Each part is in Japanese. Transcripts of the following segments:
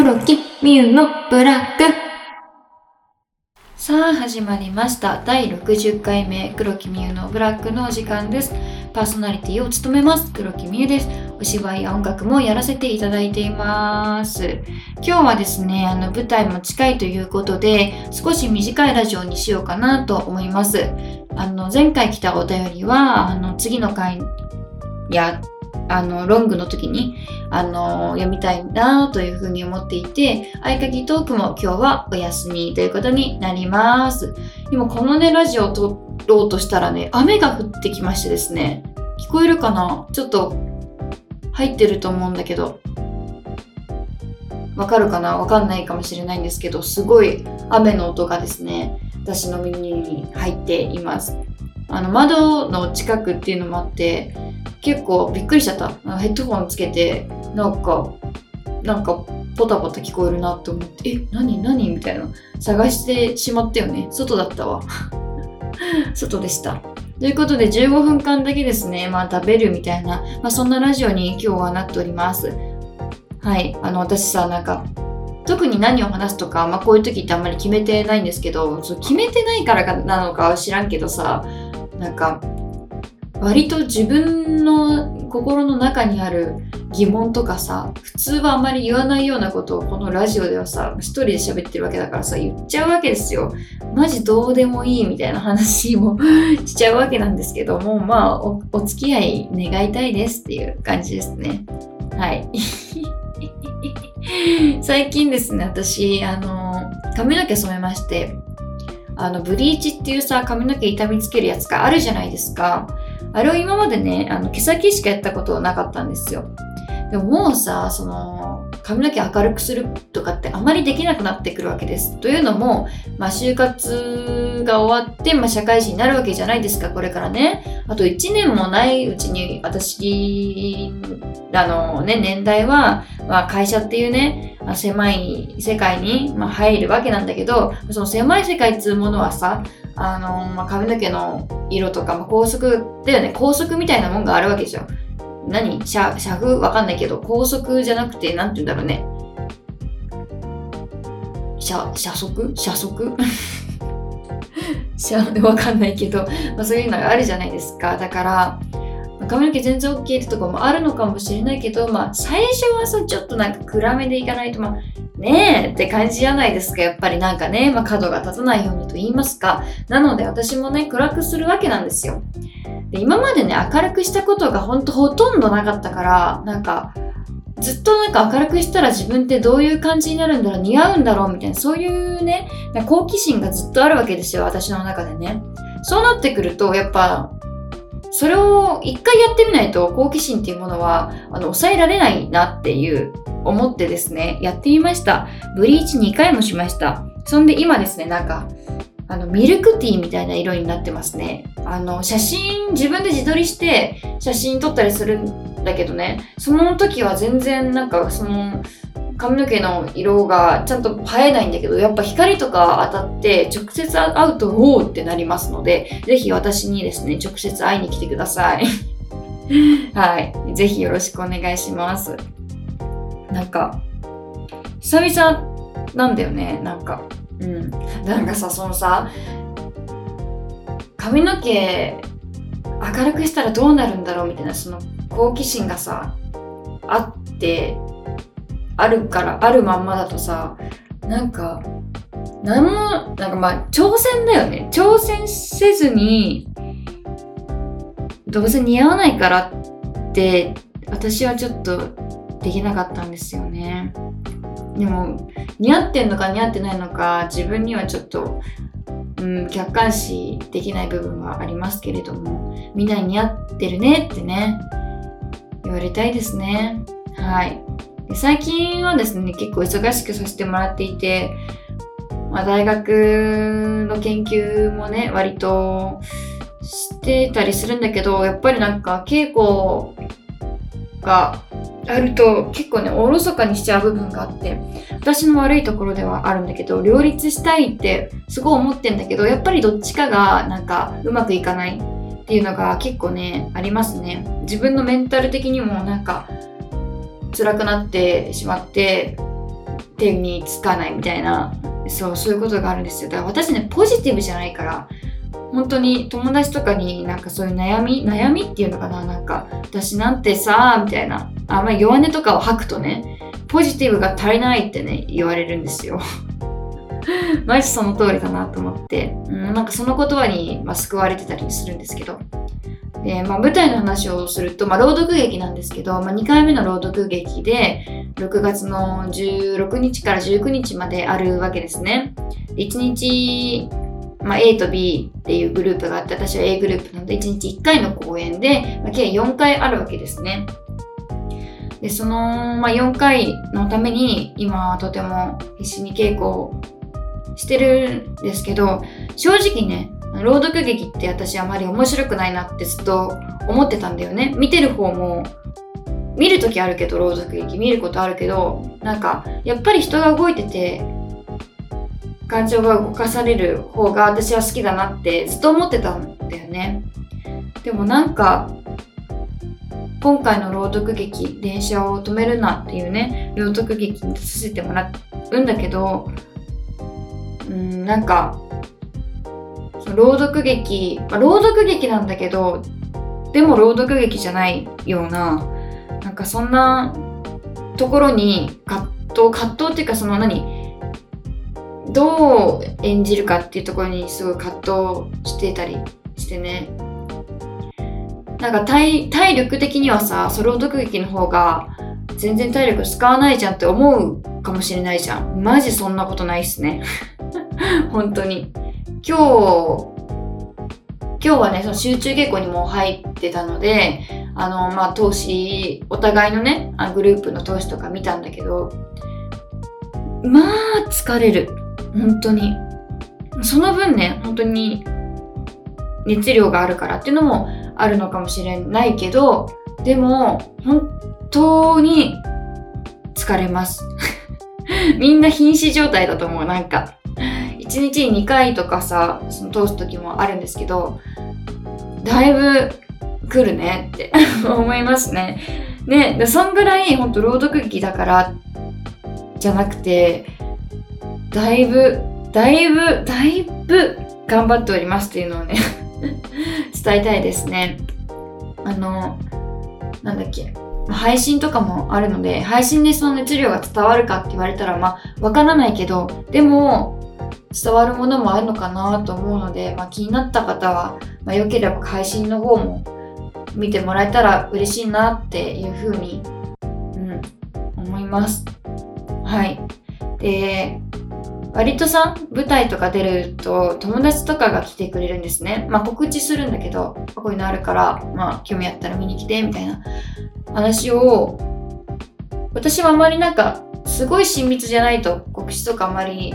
黒木みゆのブラック。さあ、始まりました。第60回目、黒木みゆのブラックのお時間です。パーソナリティを務めます、黒木みゆです。お芝居や音楽もやらせていただいています。今日はですね、あの、舞台も近いということで、少し短いラジオにしようかなと思います。あの、前回来たお便りは、あの、次の回や、あの、ロングの時に、あの、読みたいなというふうに思っていて、合鍵トークも今日はお休みということになります。今このね、ラジオを撮ろうとしたらね、雨が降ってきましてですね、聞こえるかな？ちょっと入ってると思うんだけど、わかるかな？わかんないかもしれないんですけど、すごい雨の音がですね、私の耳に入っています。あの、窓の近くっていうのもあって、結構びっくりしちゃった。ヘッドホンつけて、なんか、なんか、ポタポタ聞こえるなって思って、え、何何？みたいな。探してしまったよね。外だったわ。外でした。ということで、15分間だけですね、まあ食べるみたいな、まあそんなラジオに今日はなっております。はい。あの、私さ、なんか、特に何を話すとか、まあこういう時ってあんまり決めてないんですけど、そう決めてないからなのかは知らんけどさ、なんか、割と自分の心の中にある疑問とかさ普通はあんまり言わないようなことをこのラジオではさ一人で喋ってるわけだからさ言っちゃうわけですよ。マジどうでもいいみたいな話も しちゃうわけなんですけどもまあおお付き合い願いたいですっていう感じですね。はい。最近ですね私あの髪の毛染めましてあのブリーチっていうさ髪の毛痛みつけるやつがあるじゃないですかあれを今までね、あの毛先しかやったことなかったんですよ。でももうさ、その、髪の毛明るくするとかってあまりできなくなってくるわけです。というのも、まあ、就活が終わって、まあ、社会人になるわけじゃないですか、これからね。あと1年もないうちに、私らのね、年代は、まあ、会社っていうね、まあ狭い世界に、ま、入るわけなんだけど、その狭い世界っつうものはさ、あのまあ、髪の毛の色とか、まあ、高速だよね高速みたいなもんがあるわけでしょ何？車車風わかんないけど高速じゃなくてなんて言うんだろうね車車速車速車わかんないけど、まあ、そういうのがあるじゃないですかだから髪の毛全然 OK ってとこもあるのかもしれないけど、まあ、最初はさちょっとなんか暗めでいかないとまあねえって感じじゃないですか。やっぱりなんかね、まあ、角が立たないようにと言いますか。なので私もね、暗くするわけなんですよ。で今までね、明るくしたことがほんとほとんどなかったから、なんか、ずっとなんか明るくしたら自分ってどういう感じになるんだろう、似合うんだろうみたいな、そういうね、好奇心がずっとあるわけですよ、私の中でね。そうなってくると、やっぱ、それを一回やってみないと好奇心っていうものはあの抑えられないなっていう思ってですね、やってみました。ブリーチ2回もしました。そんで今ですね、なんか、あの、ミルクティーみたいな色になってますね。あの、写真、自分で自撮りして写真撮ったりするんだけどね、その時は全然なんか、その、髪の毛の色がちゃんと映えないんだけど、やっぱ光とか当たって直接会うと、おおってなりますので、ぜひ私にですね、直接会いに来てください。はい。ぜひよろしくお願いします。なんか、久々なんだよね、なんか。うん。なんかさ、そのさ、髪の毛明るくしたらどうなるんだろうみたいな、その好奇心がさ、あって、あるから、あるまんまだとさ、なんか、なんも、なんかまあ、挑戦だよね。挑戦せずに、どうせ似合わないからって、私はちょっとできなかったんですよね。でも似合ってんのか似合ってないのか自分にはちょっと、うん、客観視できない部分はありますけれどもみんなに似合ってるねってね言われたいですね。はい。最近はですね結構忙しくさせてもらっていて、まあ、大学の研究もね割としてたりするんだけどやっぱりなんか稽古があると結構ねおろそかにしちゃう部分があって私の悪いところではあるんだけど両立したいってすごい思ってんだけどやっぱりどっちかがなんかうまくいかないっていうのが結構ねありますね。自分のメンタル的にもなんか辛くなってしまって手につかないみたいなそうそういうことがあるんですよ。だから私ねポジティブじゃないから本当に友達とかになんかそういう悩み悩みっていうのかななんか私なんてさみたいな。あまり弱音とかを吐くとねポジティブが足りないってね言われるんですよ。マジその通りだなと思って、うん、なんかその言葉に、まあ、救われてたりするんですけど。で、まあ、舞台の話をすると、まあ、朗読劇なんですけど、まあ、2回目の朗読劇で6月の16日から19日まであるわけですね。1日まあ、A と B っていうグループがあって私は A グループなので1日1回の公演で、まあ、計4回あるわけですね。でその、まあ、4回のために今はとても必死に稽古をしてるんですけど正直ね朗読劇って私あまり面白くないなってずっと思ってたんだよね。見てる方も見るときあるけど朗読劇見ることあるけどなんかやっぱり人が動いてて感情が動かされる方が私は好きだなってずっと思ってたんだよね。でもなんか今回の朗読劇「電車を止めるな」っていうね朗読劇に出させてもらうんだけどうんなんかその朗読劇、まあ、朗読劇なんだけどでも朗読劇じゃないようななんかそんなところに葛藤葛藤っていうかその何どう演じるかっていうところにすごい葛藤してたりしてね。なんか体体力的にはさソロ読劇の方が全然体力使わないじゃんって思うかもしれないじゃん。マジそんなことないっすね。本当に。今日今日はねその集中稽古にも入ってたのであのまあ投資お互いのねグループの投資とか見たんだけどまあ疲れる。本当に。その分ね本当に熱量があるからっていうのもあるのかもしれないけどでも本当に疲れます。みんな瀕死状態だと思う。なんか1日に2回とかさその通す時もあるんですけどだいぶ来るねって 思いますね。ねでそんぐらい本当朗読劇だからじゃなくてだいぶ、だいぶ、だいぶ頑張っておりますっていうのをね伝えたいですね。あの、なんだっけ。配信とかもあるので、配信でその熱量が伝わるかって言われたら、まあ、わからないけど、でも、伝わるものもあるのかなと思うので、まあ、気になった方は、まあ、よければ配信の方も見てもらえたら嬉しいなっていうふうに、うん、思います。はい。で、割とさ舞台とか出ると友達とかが来てくれるんですね。まあ告知するんだけどこういうのあるからまあ興味あったら見に来てみたいな。話を私はあまりなんかすごい親密じゃないと告知とかあまり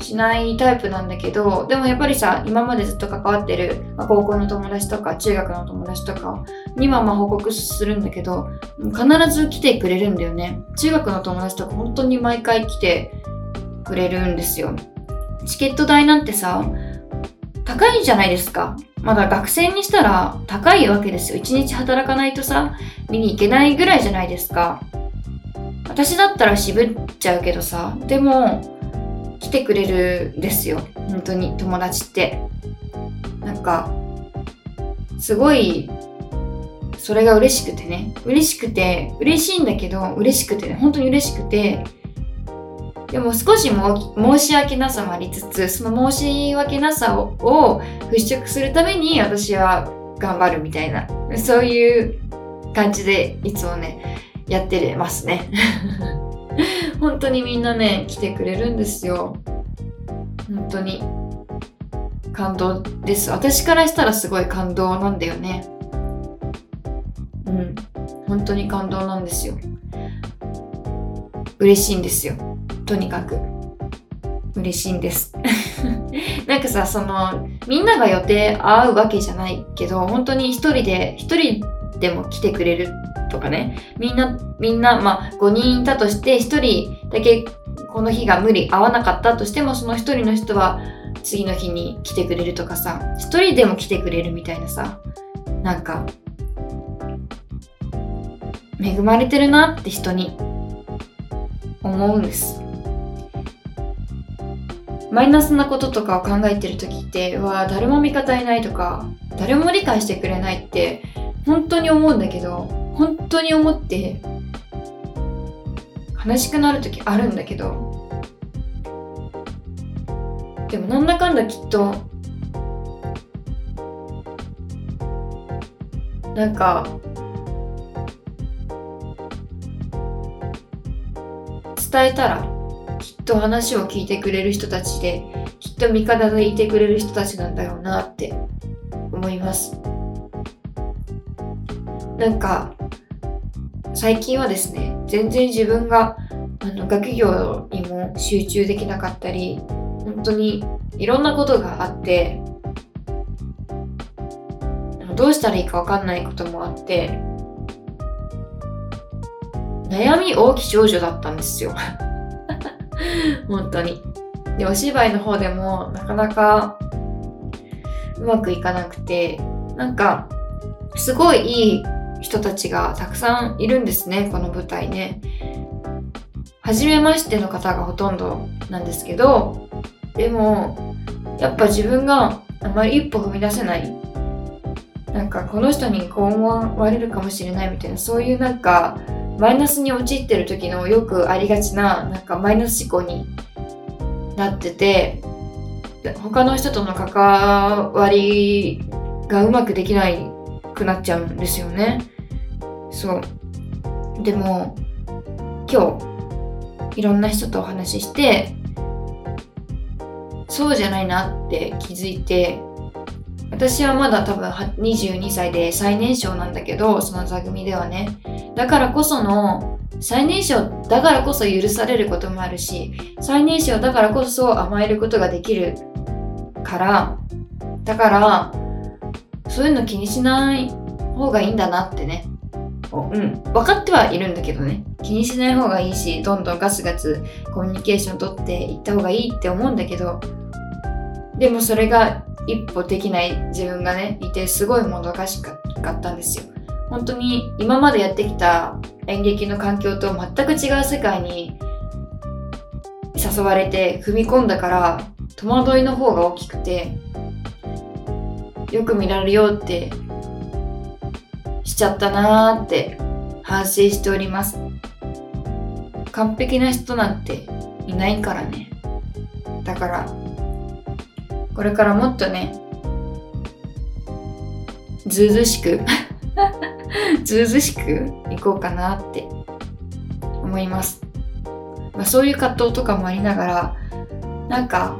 しないタイプなんだけどでもやっぱりさ今までずっと関わってる、まあ、高校の友達とか中学の友達とかにはま報告するんだけど必ず来てくれるんだよね。中学の友達とか本当に毎回来てくれるんですよ。チケット代なんてさ、高いじゃないですか。まだ学生にしたら高いわけですよ。一日働かないとさ、見に行けないぐらいじゃないですか。私だったら渋っちゃうけどさ、でも、来てくれるんですよ。本当に、友達って。なんか、すごい、それが嬉しくてね。嬉しくて、嬉しいんだけど、嬉しくてね、本当に嬉しくて、でも少しも申し訳なさもありつつその申し訳なさをを払拭するために私は頑張るみたいなそういう感じでいつもねやってれますね。本当にみんなね来てくれるんですよ。本当に感動です。私からしたらすごい感動なんだよね。うん。本当に感動なんですよ。嬉しいんですよ。とにかく嬉しいんです。なんかさそのみんなが予定合うわけじゃないけど本当に一人で一人でも来てくれるとかね。みんなみんなまあ5人いたとして1人だけこの日が無理合わなかったとしてもその1人の人は次の日に来てくれるとかさ1人でも来てくれるみたいなさなんか恵まれてるなって人に思うんです。マイナスなこととかを考えてる時ってうわ誰も味方いないとか誰も理解してくれないって本当に思うんだけど本当に思って悲しくなる時あるんだけど。でもなんだかんだきっとなんか伝えたらと話を聞いてくれる人たちできっと味方でいてくれる人たちなんだろうなって思います。なんか最近はですね全然自分があの学業にも集中できなかったり本当にいろんなことがあってどうしたらいいか分かんないこともあって悩み大きい少女だったんですよ。本当に。でお芝居の方でもなかなかうまくいかなくてなんかすごいいい人たちがたくさんいるんですねこの舞台ね。初めましての方がほとんどなんですけどでもやっぱ自分があまり一歩踏み出せない。なんかこの人にこう思われるかもしれないみたいなそういうなんかマイナスに陥ってる時のよくありがちななんかマイナス思考になってて他の人との関わりがうまくできないくなっちゃうんですよね。そう。でも今日いろんな人とお話ししてそうじゃないなって気づいて私はまだ多分22歳で最年少なんだけどその座組ではね。だからこその最年少だからこそ許されることもあるし最年少だからこそ甘えることができるからだからそういうの気にしない方がいいんだなってね。うん。分かってはいるんだけどね。気にしない方がいいしどんどんガツガツコミュニケーション取っていった方がいいって思うんだけどでもそれが一歩できない自分がねいてすごいもどかしかったんですよ。本当に今までやってきた演劇の環境と全く違う世界に誘われて踏み込んだから戸惑いの方が大きくてよく見られようってしちゃったなーって反省しております。完璧な人なんていないからね。だからこれからもっとねずうずしく ずうずしくいこうかなって思います、まあ、そういう葛藤とかもありながらなんか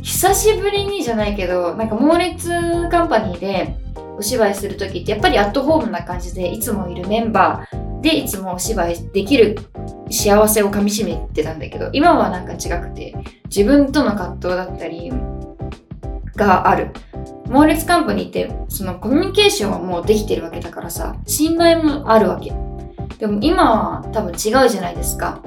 久しぶりにじゃないけどなんか猛烈カンパニーでお芝居する時ってやっぱりアットホームな感じでいつもいるメンバーでいつもお芝居できる幸せをかみしめてたんだけど今はなんか違くて自分との葛藤だったりがある。猛烈カンパニーってそのコミュニケーションはもうできてるわけだからさ信頼もあるわけ。でも今は多分違うじゃないですか。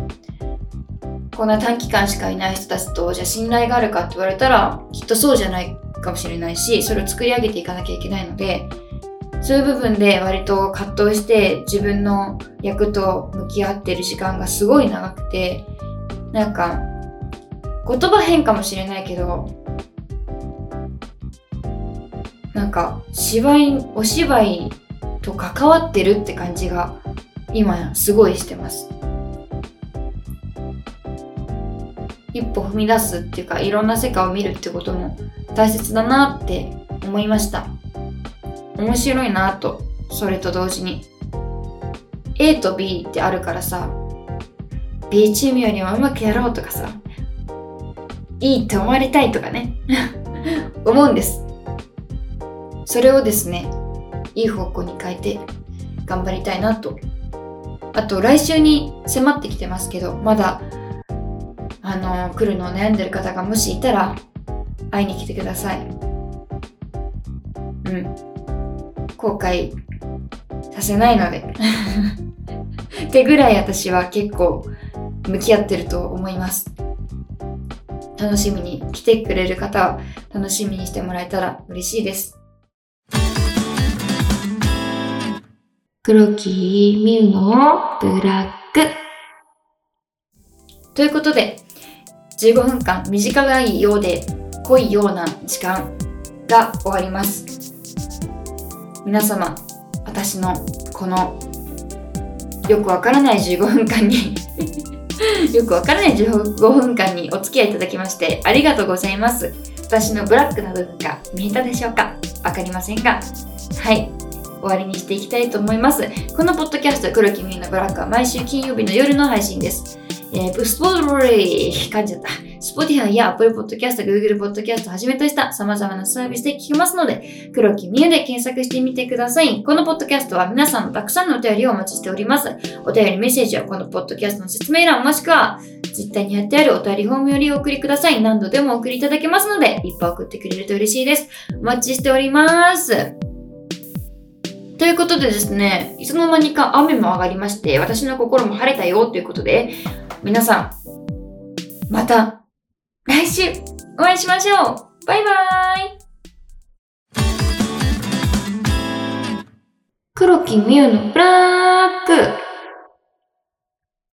こんな短期間しかいない人たちとじゃあ信頼があるかって言われたらきっとそうじゃないかもしれないしそれを作り上げていかなきゃいけないのでそういう部分で割と葛藤して自分の役と向き合ってる時間がすごい長くてなんか言葉変かもしれないけどなんか芝居お芝居と関わってるって感じが今すごいしてます。一歩踏み出すっていうかいろんな世界を見るってことも大切だなって思いました。面白いなとそれと同時に。A と B ってあるからさ B チームよりもうまくやろうとかさいいって思われたいとかね 思うんです。それをですねいい方向に変えて頑張りたいなと。あと来週に迫ってきてますけどまだあの来るのを悩んでる方がもしいたら会いに来てください。うん。後悔させないので。ってぐらい私は結構向き合ってると思います。楽しみに来てくれる方は楽しみにしてもらえたら嬉しいです。黒木ミュウのブラック。ということで15分間短いようで濃いような時間が終わります皆様私のこのよくわからない15分間に よくわからない15分間にお付き合いいただきましてありがとうございます。私のブラックな部分が見えたでしょうか？わかりませんが。はい。終わりにしていきたいと思います。このポッドキャスト黒木美のブラックは毎週金曜日の夜の配信です。えー、ブスポーリー、噛んじゃった。Spotify や Apple Podcast、Google Podcast をはじめとした様々なサービスで聞けますので、黒木美優で検索してみてください。このポッドキャストは皆さんのたくさんのお便りをお待ちしております。お便りメッセージはこのポッドキャストの説明欄もしくは Twitter に貼ってあるお便りフォームよりお送りください。何度でもお送りいただけますので、いっぱい送ってくれると嬉しいです。お待ちしております。ということでですね、いつの間にか雨も上がりまして、私の心も晴れたよということで、皆さん、また来週お会いしましょう。バイバーイ。黒木美優のブラック。